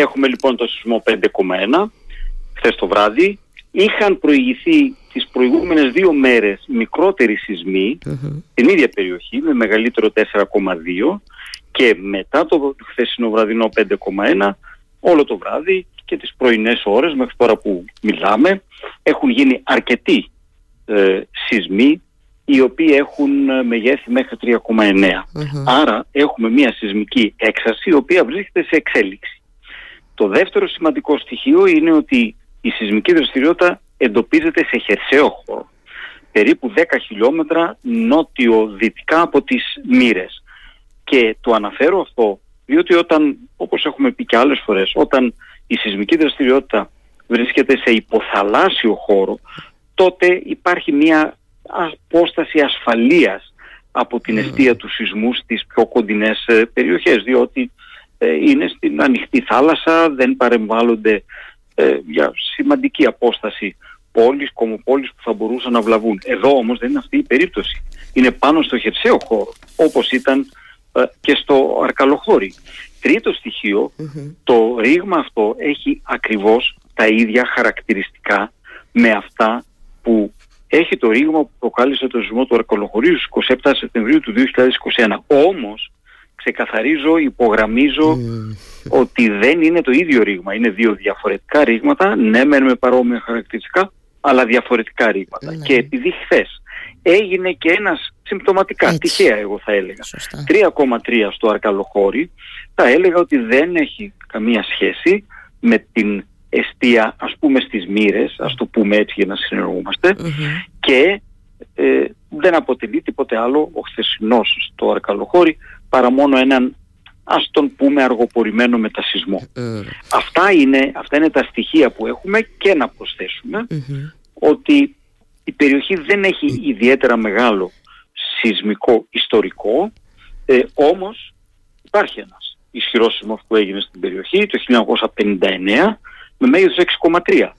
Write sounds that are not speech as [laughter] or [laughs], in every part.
Έχουμε λοιπόν το σεισμό 5,1 χθες το βράδυ. Είχαν προηγηθεί τις προηγούμενες δύο μέρες μικρότεροι σεισμοί στην ίδια περιοχή με μεγαλύτερο 4,2 και μετά το χθεσινό βραδινό 5,1 όλο το βράδυ και τις πρωινές ώρες μέχρι τώρα που μιλάμε έχουν γίνει αρκετοί ε, σεισμοί οι οποίοι έχουν ε, μεγέθη μέχρι 3,9. Άρα έχουμε μια σεισμική έξαρση η οποία βρίσκεται σε εξέλιξη. Το δεύτερο σημαντικό στοιχείο είναι ότι η σεισμική δραστηριότητα εντοπίζεται σε χερσαίο χώρο, περίπου 10 χιλιόμετρα νότιο-δυτικά από τις Μύρες. Και το αναφέρω αυτό διότι όταν, όπως έχουμε πει και άλλες φορές, όταν η σεισμική δραστηριότητα βρίσκεται σε υποθαλάσσιο χώρο, τότε υπάρχει μια απόσταση ασφαλείας από την αιστεία του σεισμού στις πιο κοντινές ε, περιοχές, διότι ε, είναι στην ανοιχτή θάλασσα, δεν παρεμβάλλονται ε, για σημαντική απόσταση πόλεις, κομοπόλεις που θα μπορούσαν να βλαβούν. Εδώ όμως δεν είναι αυτή η περίπτωση. Είναι πάνω στο χερσαίο χώρο, όπως ήταν ε, και στο αρκαλοχώρι. Τρίτο το ρήγμα αυτό έχει ακριβώς τα ίδια χαρακτηριστικά με αυτά που έχει το ρήγμα που προκάλεσε το σεισμό του αρκαλοχωρίου στις 27 Σεπτεμβρίου του 2021. Όμως ξεκαθαρίζω, υπογραμμίζω ότι δεν είναι το ίδιο ρήγμα. Είναι δύο διαφορετικά ρήγματα, ναι με παρόμοια χαρακτηριστικά, αλλά διαφορετικά ρήγματα. Ναι. Και επειδή χθες έγινε και ένας συμπτωματικά, Έτσι. τυχαία εγώ θα έλεγα, 3,3 στο Αρκαλοχώρι, θα έλεγα ότι δεν έχει καμία σχέση με την εστία ας πούμε στις μοίρες, ας το πούμε έτσι για να συνεργούμαστε και ε, δεν αποτελεί τίποτε άλλο ο χθεσινός στο Αρκαλοχώρι παρά μόνο έναν ας τον πούμε αργοπορημένο μετασυσμό. Αυτά, είναι, αυτά είναι τα στοιχεία που έχουμε και να προσθεσουμε ότι η περιοχή δεν έχει ιδιαίτερα μεγάλο σεισμικό ιστορικό, ε, όμως υπάρχει ένας ισχυρός σεισμός που έγινε στην περιοχή το 1959 με μέγεθος 6,3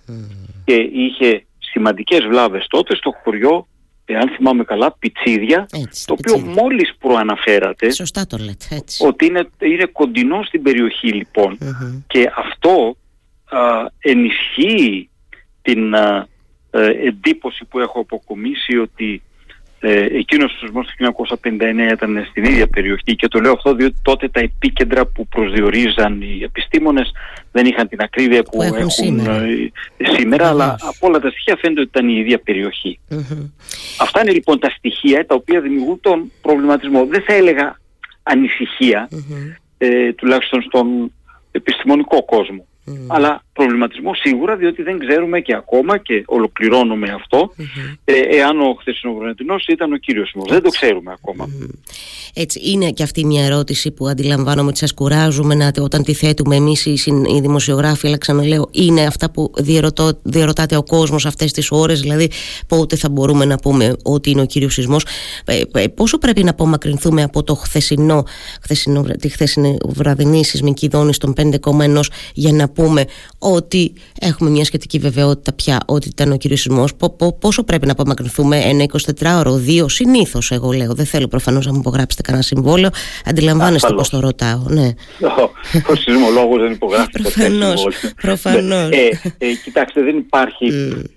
και είχε σημαντικές βλάβες τότε στο χωριό εάν θυμάμαι καλά, πιτσίδια, το οποίο μόλις προαναφέρατε, Σωστά το λέτε, έτσι. ότι είναι, είναι κοντινό στην περιοχή λοιπόν. Και αυτό α, ενισχύει την α, ε, εντύπωση που έχω αποκομίσει ότι ε, εκείνος ο σεισμός του 1959 ήταν στην ίδια περιοχή και το λέω αυτό διότι τότε τα επίκεντρα που προσδιορίζαν οι επιστήμονες δεν είχαν την ακρίβεια που, έχουν, σήμερα, ε, σήμερα αλλά από όλα τα στοιχεία φαίνεται ότι ήταν η ίδια Αυτά είναι λοιπόν τα στοιχεία τα οποία δημιουργούν τον προβληματισμό. Δεν θα έλεγα ε, τουλάχιστον στον επιστημονικό κόσμο. Mm. Αλλά προβληματισμό σίγουρα διότι δεν ξέρουμε και ακόμα και ολοκληρώνω με αυτό ε, εάν ο χθεσινοβρονετινός ήταν ο κύριος μου. Δεν το ξέρουμε ακόμα. Έτσι είναι και αυτή μια ερώτηση που αντιλαμβάνομαι ότι σας κουράζουμε να, όταν τη θέτουμε εμείς οι, οι δημοσιογράφοι αλλά ξαναλέω είναι αυτά που διερωτώ, διερωτάται ο κόσμος αυτές τις ώρες δηλαδή πότε θα μπορούμε να πούμε ότι είναι ο κύριος σεισμός. Ε, ε, πόσο πρέπει να απομακρυνθούμε από το χθεσινό, χθεσινό τη χθεσινή βραδινή σεισμική δόνηση των 5,1 για να πούμε ότι έχουμε μια σχετική βεβαιότητα πια ότι ήταν ο κύριος σεισμό. Πόσο πρέπει να απομακρυνθούμε, ένα 24ωρο, δύο, συνήθως, εγώ λέω. Δεν θέλω προφανώς να μου υπογράψετε κανένα συμβόλαιο. Αντιλαμβάνεστε πώς το ρωτάω. Ναι. Ο σεισμολόγος δεν υπογράφει Προφανώς. Προφανώς. Ε, ε, κοιτάξτε, δεν υπάρχει,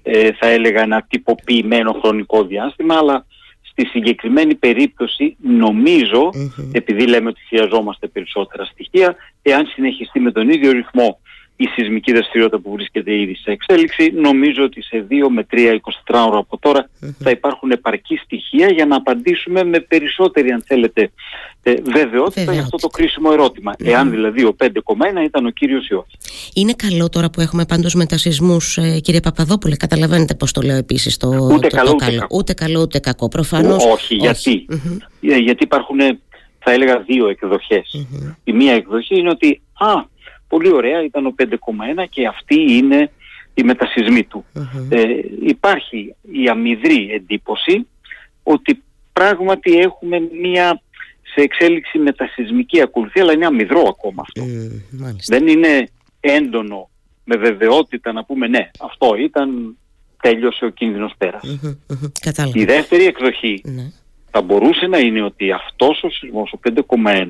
ε, θα έλεγα, ένα τυποποιημένο χρονικό διάστημα, αλλά στη συγκεκριμένη περίπτωση επειδή λέμε ότι χρειαζόμαστε περισσότερα στοιχεία, εάν συνεχιστεί με τον ίδιο ρυθμό η σεισμική δραστηριότητα που βρίσκεται ήδη σε εξέλιξη. Νομίζω ότι σε 2 με 3, 24 ώρα από τώρα θα υπάρχουν επαρκή στοιχεία για να απαντήσουμε με περισσότερη, αν θέλετε, ε, βεβαιότητα για αυτό το κρίσιμο ερώτημα. Εάν δηλαδή ο 5,1 ήταν ο κύριος ή Είναι καλό τώρα που έχουμε πάντως μετασυσμούς, ε, κύριε Παπαδόπουλε, καταλαβαίνετε πώς το λέω επίσης το, ούτε το, καλό, το καλό. Ούτε καλό ούτε κακό, προφανώς. Όχι, γιατί; Ε, γιατί υπάρχουν, θα έλεγα, δύο εκδοχές. Η μία εκδοχή είναι ότι, α, πολύ ωραία, ήταν ο 5,1 και αυτή είναι η μετασυσμή του. Ε, υπάρχει η αμυδρή εντύπωση ότι πράγματι έχουμε μία σε εξέλιξη μετασυσμική ακολουθία, αλλά είναι αμυδρό ακόμα αυτό. Δεν είναι έντονο με βεβαιότητα να πούμε ναι, αυτό ήταν, τέλειωσε ο κίνδυνος Η δεύτερη εκδοχή ναι. θα μπορούσε να είναι ότι αυτός ο σεισμός, ο 5,1,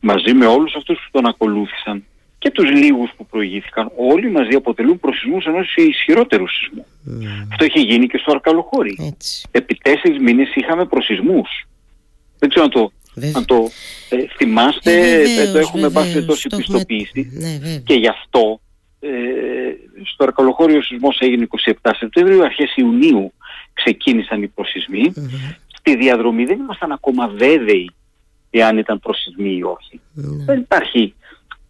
μαζί με όλους αυτούς που τον ακολούθησαν, και τους λίγους που προηγήθηκαν, όλοι μαζί αποτελούν προσυσμούς ενός ισχυρότερου σεισμού. Mm. Αυτό έχει γίνει και στο Αρκαλοχώρι. Επί τέσσερις μήνες είχαμε προσυσμούς. Δεν ξέρω αν το, αν το ε, θυμάστε, ε, βεβαίως, το έχουμε βάσει τόση πιστοποίηση. Ναι, και γι' αυτό ε, στο Αρκαλοχώρι ο σεισμός έγινε 27 Σεπτεμβρίου, αρχές Ιουνίου ξεκίνησαν οι προσυσμοί. Στη διαδρομή δεν ήμασταν ακόμα βέβαιοι εάν ήταν προσυσμοί ή όχι. Ναι. Δεν υπάρχει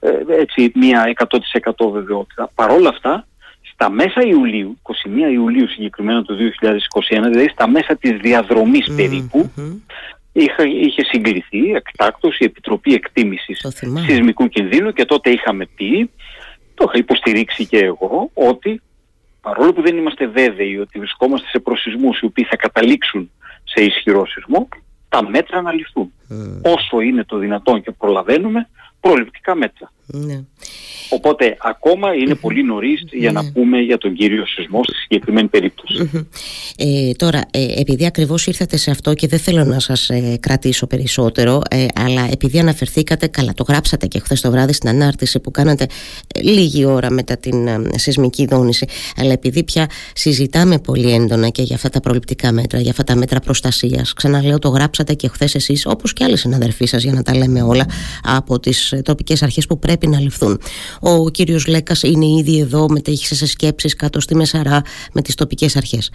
ε, έτσι μια 100% βεβαιότητα. Παρ' όλα αυτά, στα μέσα Ιουλίου, 21 Ιουλίου συγκεκριμένα του 2021, δηλαδή στα μέσα της διαδρομης περίπου, είχε, είχε συγκληθεί εκτάκτως η Επιτροπή Εκτίμησης Σεισμικού Κινδύνου και τότε είχαμε πει, το είχα υποστηρίξει και εγώ, ότι παρόλο που δεν είμαστε βέβαιοι ότι βρισκόμαστε σε προσυσμούς οι οποίοι θα καταλήξουν σε ισχυρό σεισμό, τα μέτρα να ληφθούν. Όσο είναι το δυνατόν και προλαβαίνουμε, προληπτικά μέτρα. Ναι. Οπότε ακόμα πολύ νωρίς για να ναι. πούμε για τον κύριο σεισμό στη συγκεκριμένη Ε, τώρα, ε, επειδή ακριβώς ήρθατε σε αυτό και δεν θέλω να σας ε, κρατήσω περισσότερο, ε, αλλά επειδή αναφερθήκατε, καλά το γράψατε και χθες το βράδυ στην ανάρτηση που κάνατε λίγη ώρα μετά την σεισμική δόνηση, αλλά επειδή πια συζητάμε πολύ έντονα και για αυτά τα προληπτικά μέτρα, για αυτά τα μέτρα προστασίας, ξαναλέω το γράψατε και χθες εσείς, όπως και άλλοι συναδελφοί σας για να τα λέμε όλα, από τις τοπικές αρχές που πρέπει πρέπει να ληφθούν. Ο κύριος Λέκας είναι ήδη εδώ, μετέχει σε σκέψεις κάτω στη Μεσαρά με τις τοπικές αρχές.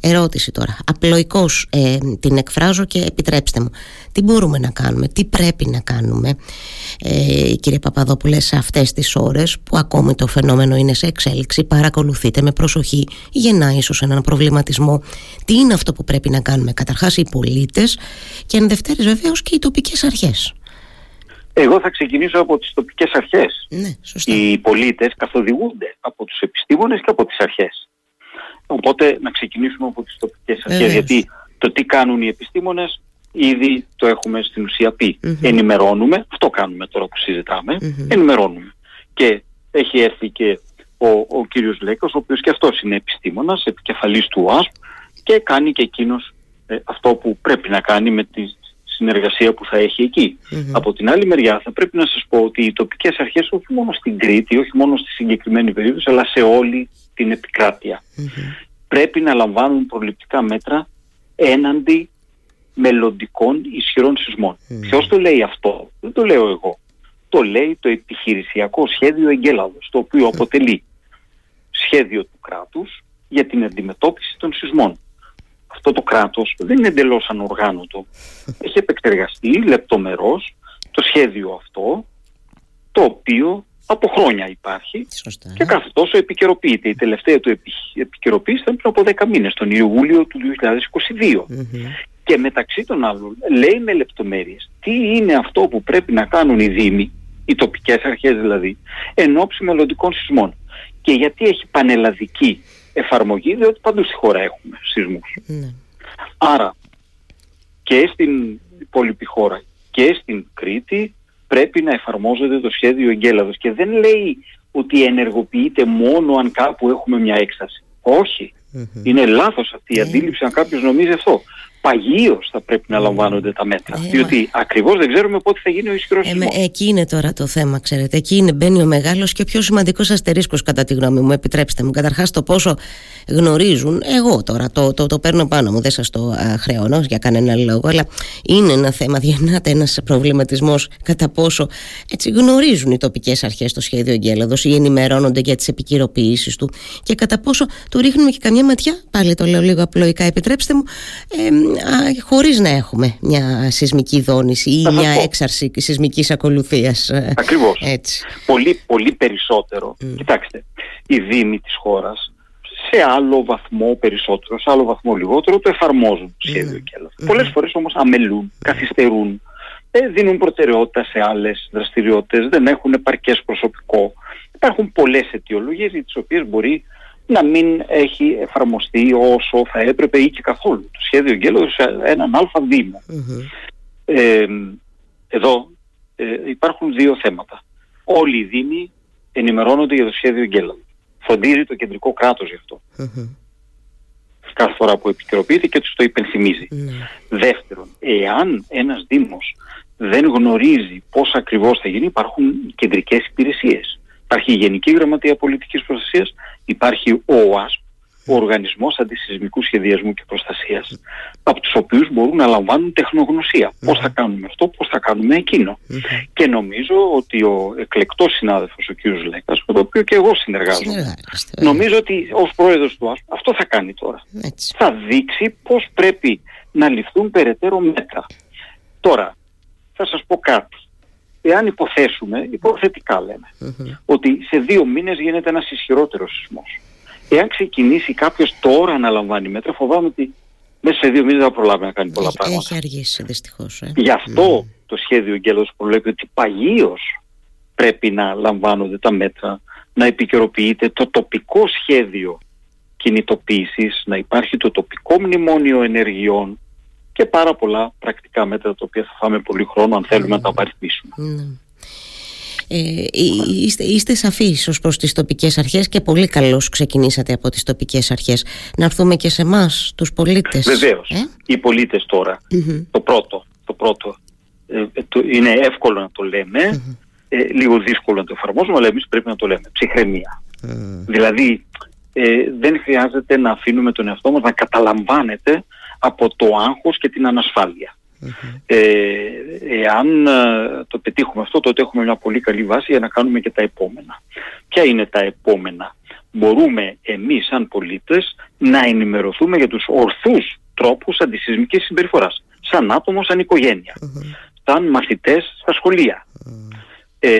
Ερώτηση τώρα, απλοϊκώς ε, την εκφράζω και επιτρέψτε μου. Τι μπορούμε να κάνουμε, τι πρέπει να κάνουμε ε, κύριε Παπαδόπουλε σε αυτές τις ώρες που ακόμη το φαινόμενο είναι σε εξέλιξη, παρακολουθείτε με προσοχή, γεννά ίσως έναν προβληματισμό. Τι είναι αυτό που πρέπει να κάνουμε καταρχάς οι πολίτες και εν δευτέρης βεβαίως και οι τοπικές αρχές. Εγώ θα ξεκινήσω από τις τοπικές αρχές. Ναι, σωστά. Οι πολίτες καθοδηγούνται από τους επιστήμονες και από τις αρχές. Οπότε να ξεκινήσουμε από τις τοπικές αρχές, γιατί το τι κάνουν οι επιστήμονες ήδη το έχουμε στην ουσία πει. Ενημερώνουμε, αυτό κάνουμε τώρα που συζητάμε, ενημερώνουμε. Και έχει έρθει και ο, ο κύριος Λέκος, ο οποίος και αυτός είναι επιστήμονας, επικεφαλής του ΟΑΣΠ και κάνει και εκείνος ε, αυτό που πρέπει να κάνει με τις συνεργασία που θα έχει Από την άλλη μεριά θα πρέπει να σας πω ότι οι τοπικές αρχές όχι μόνο στην Κρήτη, όχι μόνο στη συγκεκριμένη περίπτωση, αλλά σε όλη την επικράτεια πρέπει να λαμβάνουν προληπτικά μέτρα έναντι μελλοντικών ισχυρών σεισμών. Ποιος το λέει αυτό, δεν το λέω εγώ. Το λέει το επιχειρησιακό σχέδιο Εγκέλαδος, το οποίο αποτελεί σχέδιο του κράτους για την αντιμετώπιση των σεισμών αυτό το κράτος δεν είναι εντελώς ανοργάνωτο. Έχει επεξεργαστεί λεπτομερώς το σχέδιο αυτό, το οποίο από χρόνια υπάρχει Σωστά. και κάθε τόσο επικαιροποιείται. Η τελευταία του επικαιροποίηση ήταν πριν από 10 μήνες, τον Ιούλιο του 2022. Και μεταξύ των άλλων λέει με λεπτομέρειες τι είναι αυτό που πρέπει να κάνουν οι Δήμοι, οι τοπικές αρχές δηλαδή, εν ώψη μελλοντικών σεισμών. Και γιατί έχει πανελλαδική εφαρμογή, διότι παντού στη χώρα έχουμε σεισμούς. Ναι. Άρα και στην υπόλοιπη χώρα και στην Κρήτη πρέπει να εφαρμόζεται το σχέδιο εγκέλαδος και δεν λέει ότι ενεργοποιείται μόνο αν κάπου έχουμε μια έκσταση. Είναι λάθος αυτή η ε. αντίληψη αν κάποιος νομίζει αυτό παγίως θα πρέπει να λαμβάνονται τα μέτρα. Ε, διότι ακριβώς δεν ξέρουμε πότε θα γίνει ο ισχυρός ε, Εκεί είναι τώρα το θέμα, ξέρετε. Εκεί είναι, μπαίνει ο μεγάλος και ο πιο σημαντικός αστερίσκος, κατά τη γνώμη μου. Επιτρέψτε μου. Καταρχάς, το πόσο γνωρίζουν. Εγώ τώρα το, το, το παίρνω πάνω μου, δεν σας το α, χρεώνω για κανένα λόγο, αλλά είναι ένα θέμα. [laughs] Διανάται ένας προβληματισμός κατά πόσο έτσι γνωρίζουν οι τοπικές αρχές το σχέδιο εγκέλαδο ή ενημερώνονται για τις επικυροποιήσει του και κατά πόσο του ρίχνουμε και καμιά ματιά. Πάλι το λέω λίγο απλοϊκά, επιτρέψτε μου. Ε, χωρίς να έχουμε μια σεισμική δόνηση ή μια έξαρση σεισμικής ακολουθίας. Ε, Ακριβώς. Έτσι. Πολύ, πολύ περισσότερο. Κοιτάξτε, οι δήμοι της χώρας σε άλλο βαθμό περισσότερο, σε άλλο βαθμό λιγότερο το εφαρμόζουν το σχέδιο και άλλα. Πολλές φορές όμως αμελούν, καθυστερούν, ε, δίνουν προτεραιότητα σε άλλες δραστηριότητες, δεν έχουν επαρκές προσωπικό. Υπάρχουν πολλές αιτιολογίες για τις οποίες μπορεί να μην έχει εφαρμοστεί όσο θα έπρεπε ή και καθόλου το σχέδιο εγκέλου σε έναν αλφα δήμο. Ε, εδώ ε, υπάρχουν δύο θέματα. Όλοι οι δήμοι ενημερώνονται για το σχέδιο εγκέλου. Φροντίζει το κεντρικό κράτος γι' αυτό. Κάθε φορά που επικαιροποιείται και τους το υπενθυμίζει. Ναι. Δεύτερον, εάν ένας δήμος δεν γνωρίζει πώς ακριβώς θα γίνει, υπάρχουν κεντρικές υπηρεσίες Υπάρχει η Γενική Γραμματεία Πολιτικής Προστασίας, υπάρχει ο ΟΑΣΠ, ο Οργανισμός Αντισυσμικού Σχεδιασμού και Προστασίας, από τους οποίους μπορούν να λαμβάνουν τεχνογνωσία. Πώς θα κάνουμε αυτό, πώς θα κάνουμε Και νομίζω ότι ο εκλεκτός συνάδελφος, ο κ. Λέκας, με το οποίο και εγώ συνεργάζομαι, νομίζω ότι ως πρόεδρος του ΑΣΠ αυτό θα κάνει τώρα. Θα δείξει πώς πρέπει να ληφθούν περαιτέρω μέτρα. Τώρα, θα σας πω κάτι. Εάν υποθέσουμε, υποθετικά ότι σε δύο μήνες γίνεται ένας ισχυρότερος σεισμός. Εάν ξεκινήσει κάποιος τώρα να λαμβάνει μέτρα, φοβάμαι ότι μέσα σε δύο μήνες θα προλάβει να κάνει πολλά έχει, πράγματα. Έχει αργήσει δυστυχώς. Ε. Γι' αυτό το σχέδιο εγκέλος προβλέπει ότι παγίως πρέπει να λαμβάνονται τα μέτρα, να επικαιροποιείται το τοπικό σχέδιο κινητοποίησης, να υπάρχει το τοπικό μνημόνιο ενεργειών, και πάρα πολλά πρακτικά μέτρα τα οποία θα φάμε πολύ χρόνο αν θέλουμε να τα απαριθμίσουμε. Ναι. Ε, είστε, είστε σαφείς ως προς τις τοπικές αρχές και πολύ καλώς ξεκινήσατε από τις τοπικές αρχές. Να έρθουμε και σε εμάς τους πολίτες. Βεβαίως. Ε; Οι πολίτες το πρώτο, το πρώτο ε, το, είναι εύκολο να το λέμε, ε, λίγο δύσκολο να το εφαρμόσουμε, αλλά εμείς πρέπει να το λέμε. Ψυχραιμία. Δηλαδή, ε, δεν χρειάζεται να αφήνουμε τον εαυτό μας να καταλαμβάνεται από το άγχος και την ανασφαλεια Ε, εάν ε, το πετύχουμε αυτό, τότε έχουμε μια πολύ καλή βάση για να κάνουμε και τα επόμενα. Ποια είναι τα επόμενα; Μπορούμε εμείς σαν πολίτες να ενημερωθούμε για τους ορθούς τρόπους αντισυσμικής συμπεριφοράς. Σαν άτομο, σαν οικογένεια. Σαν μαθητές στα σχολεία. Ε,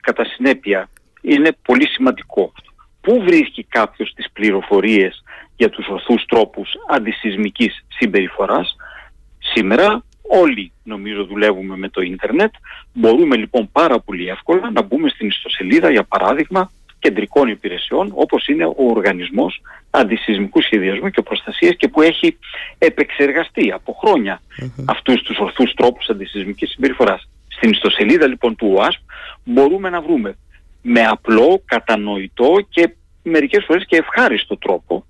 κατά συνέπεια, είναι πολύ σημαντικό αυτό. Πού βρίσκει κάποιος τις πληροφορίες για τους ορθούς τρόπους αντισυσμικής συμπεριφοράς. Σήμερα όλοι νομίζω δουλεύουμε με το ίντερνετ. Μπορούμε λοιπόν πάρα πολύ εύκολα να μπούμε στην ιστοσελίδα για παράδειγμα κεντρικών υπηρεσιών όπως είναι ο Οργανισμός Αντισυσμικού Σχεδιασμού και Προστασίας και που έχει επεξεργαστεί από χρόνια mm-hmm. αυτούς τους ορθούς τρόπους αντισυσμικής συμπεριφοράς. Στην ιστοσελίδα λοιπόν του ΟΑΣΠ μπορούμε να βρούμε με απλό, κατανοητό και μερικές φορές και ευχάριστο τρόπο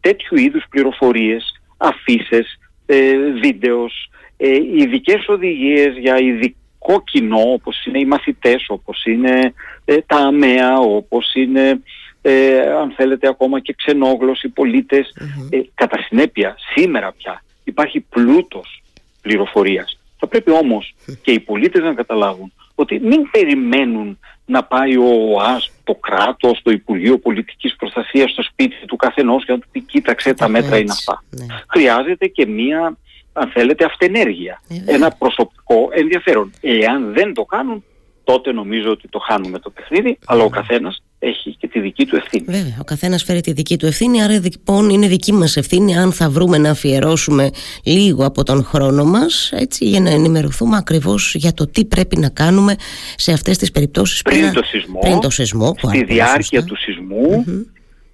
τέτοιου είδους πληροφορίες, αφήσεις, ε, βίντεος, ε, ειδικές οδηγίες για ειδικό κοινό όπως είναι οι μαθητές, όπως είναι ε, τα αμαία, όπως είναι ε, αν θέλετε ακόμα και ξενόγλωσσοι πολίτες. Ε, κατά συνέπεια σήμερα πια υπάρχει πλούτος πληροφορίας. Θα πρέπει όμως και οι πολίτες να καταλάβουν ότι μην περιμένουν να πάει ο ΟΑΣ, το κράτος, το Υπουργείο Πολιτικής Προστασίας στο σπίτι του καθενός και να του πει κοίταξε τα μέτρα είναι αυτά. Ναι. Χρειάζεται και μία, αν θέλετε, αυτενέργεια. Ε, Ένα προσωπικό ενδιαφέρον. Εάν δεν το κάνουν, τότε νομίζω ότι το χάνουμε το παιχνίδι, αλλά ο καθένας έχει και τη δική του ευθύνη. Βέβαια, ο καθένας φέρει τη δική του ευθύνη, άρα λοιπόν είναι δική μας ευθύνη αν θα βρούμε να αφιερώσουμε λίγο από τον χρόνο μας για να ενημερωθούμε ακριβώς για το τι πρέπει να κάνουμε σε αυτές τις περιπτώσεις πριν, το σεισμό, πριν το σεισμό στη διάρκεια του σεισμού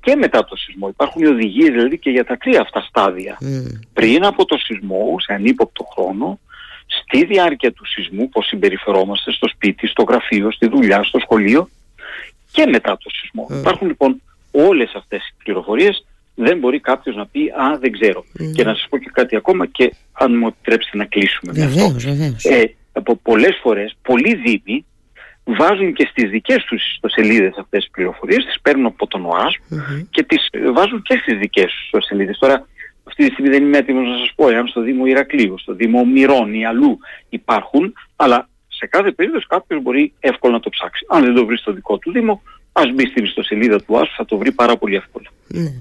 και μετά το σεισμό. Υπάρχουν οι οδηγίες δηλαδή και για τα τρία αυτά στάδια. Πριν από το σεισμό, σε ανύποπτο χρόνο, στη διάρκεια του σεισμού, πώς συμπεριφερόμαστε στο σπίτι, στο γραφείο, στη δουλειά, στο σχολείο και μετά το σεισμό. Mm. Υπάρχουν λοιπόν όλες αυτές οι πληροφορίες δεν μπορεί κάποιος να πει Α, δεν ξέρω. Mm. Και να σας πω και κάτι ακόμα, και αν μου επιτρέψετε να κλείσουμε βεβαίως, με αυτό. Βεβαίως. Ε, από πολλές φορές, πολλοί δήμοι βάζουν και στις δικές τους ιστοσελίδες αυτές τις πληροφορίες, τις παίρνουν από τον ΟΑΣ mm-hmm. και τις βάζουν και στις δικές τους ιστοσελίδες. Τώρα, αυτή τη στιγμή δεν είμαι έτοιμος να σας πω εάν στο Δήμο Ηρακλείου, στο Δήμο Μυρών ή αλλού υπάρχουν, αλλά σε κάθε περίπτωση κάποιος μπορεί εύκολα να το ψάξει. Αν δεν το βρει στο δικό του Δήμο, ας μπει στην ιστοσελίδα του ΑΣΟ, θα το βρει πάρα πολύ εύκολα. Ναι.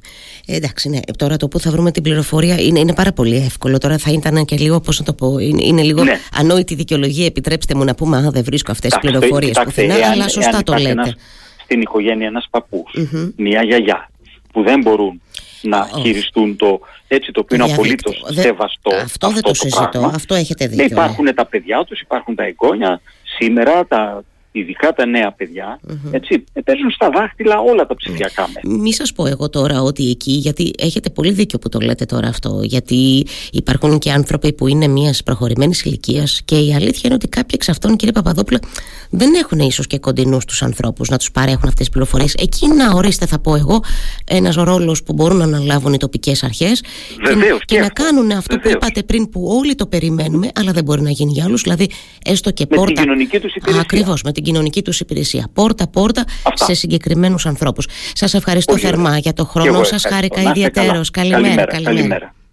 Ε, εντάξει, ναι. Τώρα το που θα βρούμε την πληροφορία είναι, είναι πάρα πολύ εύκολο. Τώρα θα ήταν και λίγο, πώς να το πω, είναι, είναι λίγο ναι. ανόητη δικαιολογία. Επιτρέψτε μου να πούμε, Α, δεν βρίσκω αυτές τις πληροφορίες πουθενά, αλλά σωστά το λέτε. Ένας, στην οικογένεια ένας παππούς, μια γιαγιά, που δεν μπορούν να oh. χειριστούν το έτσι το οποίο είναι απολύτως σεβαστό. Αυτό, αυτό δεν το, το συζητώ. Πράγμα. Αυτό έχετε δίκιο. Ναι, υπάρχουν τα παιδιά τους, υπάρχουν τα εγγόνια. Σήμερα τα ειδικά τα νέα παιδιά, mm-hmm. έτσι, παίζουν στα δάχτυλα όλα τα ψηφιακά μέσα. Μη σας πω εγώ τώρα ότι εκεί, γιατί έχετε πολύ δίκιο που το λέτε τώρα αυτό, γιατί υπάρχουν και άνθρωποι που είναι μιας προχωρημένης ηλικίας και η αλήθεια είναι ότι κάποιοι εξ αυτών, κύριε Παπαδόπουλα, δεν έχουν ίσως και κοντινούς τους ανθρώπους να τους παρέχουν αυτές τις πληροφορίες. Εκεί να ορίστε, θα πω εγώ, ένας ρόλος που μπορούν να αναλάβουν οι τοπικές αρχές και, και, να κάνουν αυτό Βεβαίως. που είπατε πριν, που όλοι το περιμένουμε, αλλά δεν μπορεί να γίνει για άλλους, δηλαδή έστω και με πόρτα. Την κοινωνική τους Ακριβώς, με την κοινωνική τους υπηρεσία. Πόρτα-πόρτα σε συγκεκριμένους ανθρώπους. Σας ευχαριστώ θερμά για το χρόνο σας. Χάρηκα ιδιαίτερω. καλημέρα. καλημέρα. καλημέρα.